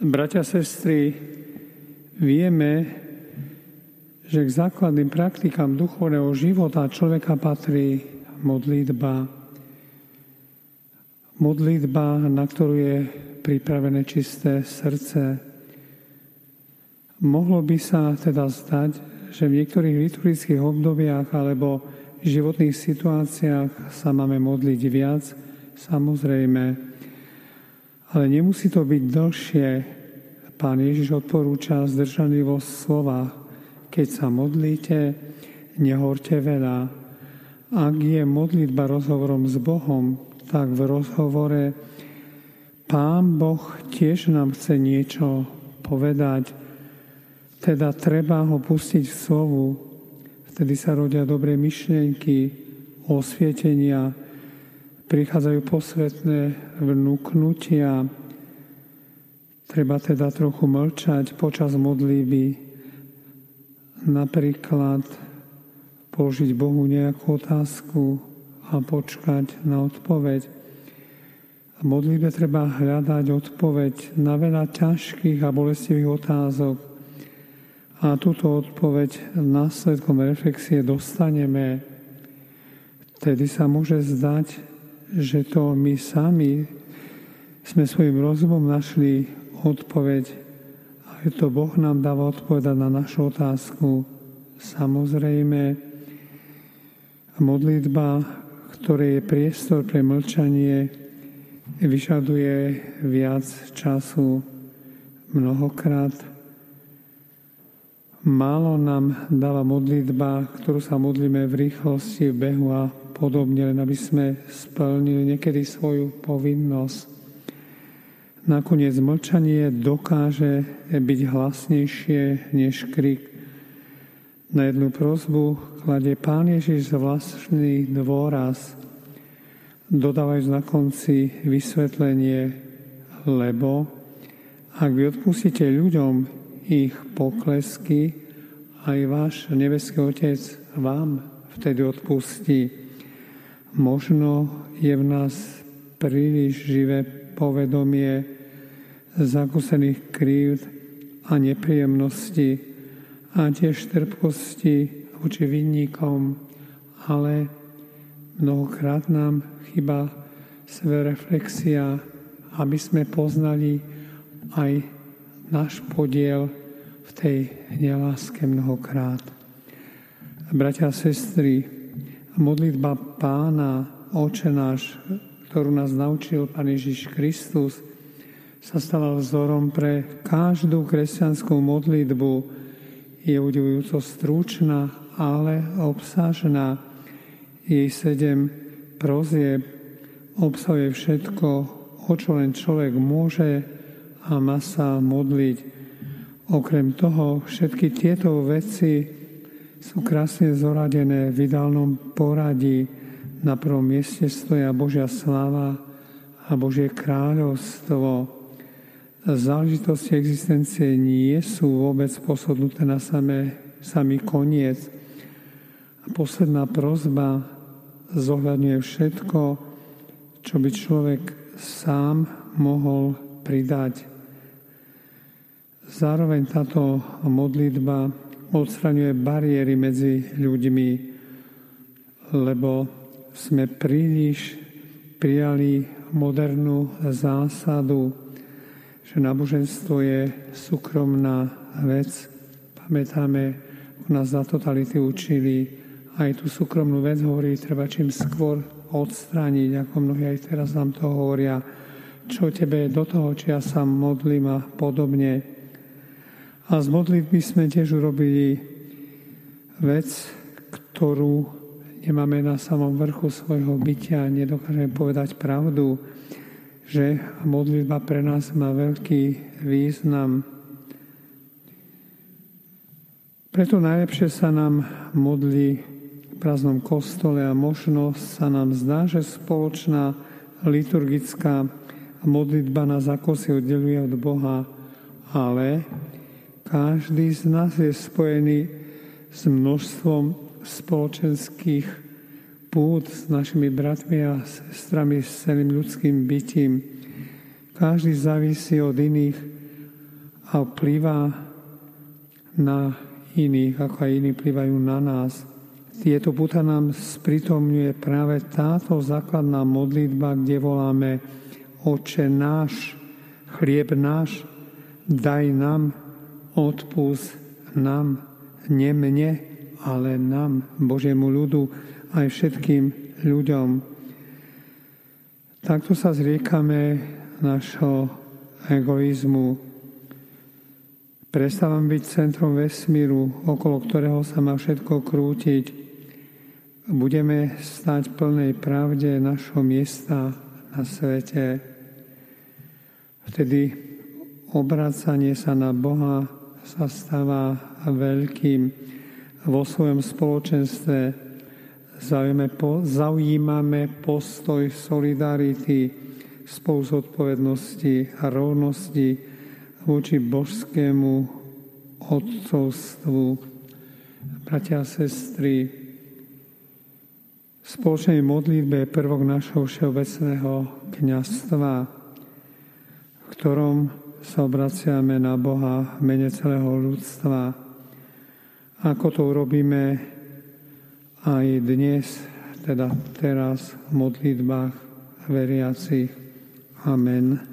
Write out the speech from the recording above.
Bratia, sestry, vieme, že k základným praktikám duchovného života človeka patrí modlitba. Modlitba, na ktorú je pripravené čisté srdce. Mohlo by sa teda zdať, že v niektorých liturgických obdobiach alebo životných situáciách sa máme modliť viac, samozrejme, ale nemusí to byť dlhšie. Pán Ježiš odporúča zdržanlivosť slova. Keď sa modlíte, nehorte veľa. Ak je modlitba rozhovorom s Bohom, tak v rozhovore Pán Boh tiež nám chce niečo povedať. Teda treba ho pustiť v slovu. Vtedy sa rodia dobré myšlienky, osvietenia, prichádzajú posvetné vnúknutia. Treba teda trochu mlčať počas modlíby, napríklad položiť Bohu nejakú otázku a počkať na odpoveď. V modlíbe treba hľadať odpoveď na veľa ťažkých a bolestivých otázok. A túto odpoveď následkom reflexie dostaneme. Vtedy sa môže zdať, že to my sami sme svojim rozumom našli odpoveď a to Boh nám dáva odpovedať na našu otázku. Samozrejme, modlitba, ktoré je priestor pre mlčanie, vyžaduje viac času mnohokrát. Málo nám dáva modlitba, ktorú sa modlíme v rýchlosti, v behu a podobne, len aby sme splnili niekedy svoju povinnosť. Nakoniec mlčanie dokáže byť hlasnejšie než krik. Na jednu prozbu kladie Pán Ježiš vlastný dôraz, dodávajúc na konci vysvetlenie, lebo ak vy odpustíte ľuďom ich poklesky, aj váš nebeský Otec vám vtedy odpustí. Možno je v nás príliš živé povedomie zakúsených krívd a nepríjemnosti a tiež trpkosti voči vinníkom, ale mnohokrát nám chyba reflexia, aby sme poznali aj náš podiel tej neláske mnohokrát. Bratia a sestry, modlitba pána, oče náš, ktorú nás naučil Pán Ježiš Kristus, sa stala vzorom pre každú kresťanskú modlitbu. Je udivujúco stručná, ale obsažená. Jej sedem prozieb obsahuje všetko, o čo len človek môže a má sa modliť. Okrem toho, všetky tieto veci sú krásne zoradené v ideálnom poradí. Na prvom mieste stoja Božia sláva a Božie kráľovstvo. Záležitosti existencie nie sú vôbec posodnuté na samé, samý koniec. A posledná prozba zohľadňuje všetko, čo by človek sám mohol pridať. Zároveň táto modlitba odstraňuje bariéry medzi ľuďmi, lebo sme príliš prijali modernú zásadu, že náboženstvo je súkromná vec. Pamätáme, u nás za totality učili aj tú súkromnú vec hovorí, treba čím skôr odstrániť, ako mnohí aj teraz nám to hovoria, čo tebe do toho, či ja sa modlím a podobne. A z modlitby sme tiež urobili vec, ktorú nemáme na samom vrchu svojho bytia, nedokážeme povedať pravdu, že modlitba pre nás má veľký význam. Preto najlepšie sa nám modlí v prázdnom kostole a možno sa nám zdá, že spoločná liturgická modlitba nás ako si oddeluje od Boha, ale každý z nás je spojený s množstvom spoločenských pút s našimi bratmi a sestrami, s celým ľudským bytím. Každý závisí od iných a vplýva na iných, ako aj iní vplyvajú na nás. Tieto puta nám spritomňuje práve táto základná modlitba, kde voláme Oče náš, chlieb náš, daj nám, odpust nám, nie mne, ale nám, Božiemu ľudu, aj všetkým ľuďom. Takto sa zriekame našho egoizmu, Prestávam byť centrom vesmíru, okolo ktorého sa má všetko krútiť. Budeme stať plnej pravde našho miesta na svete. Vtedy obracanie sa na Boha sa stáva veľkým vo svojom spoločenstve. Zaujímame postoj solidarity, spolu zodpovednosti a rovnosti, voči božskému odcovstvu. Bratia a sestry, spoločnej modlitbe je prvok našho všeobecného kniazstva, v ktorom sa obraciame na Boha v mene celého ľudstva. Ako to urobíme aj dnes, teda teraz v modlitbách veriacich. Amen.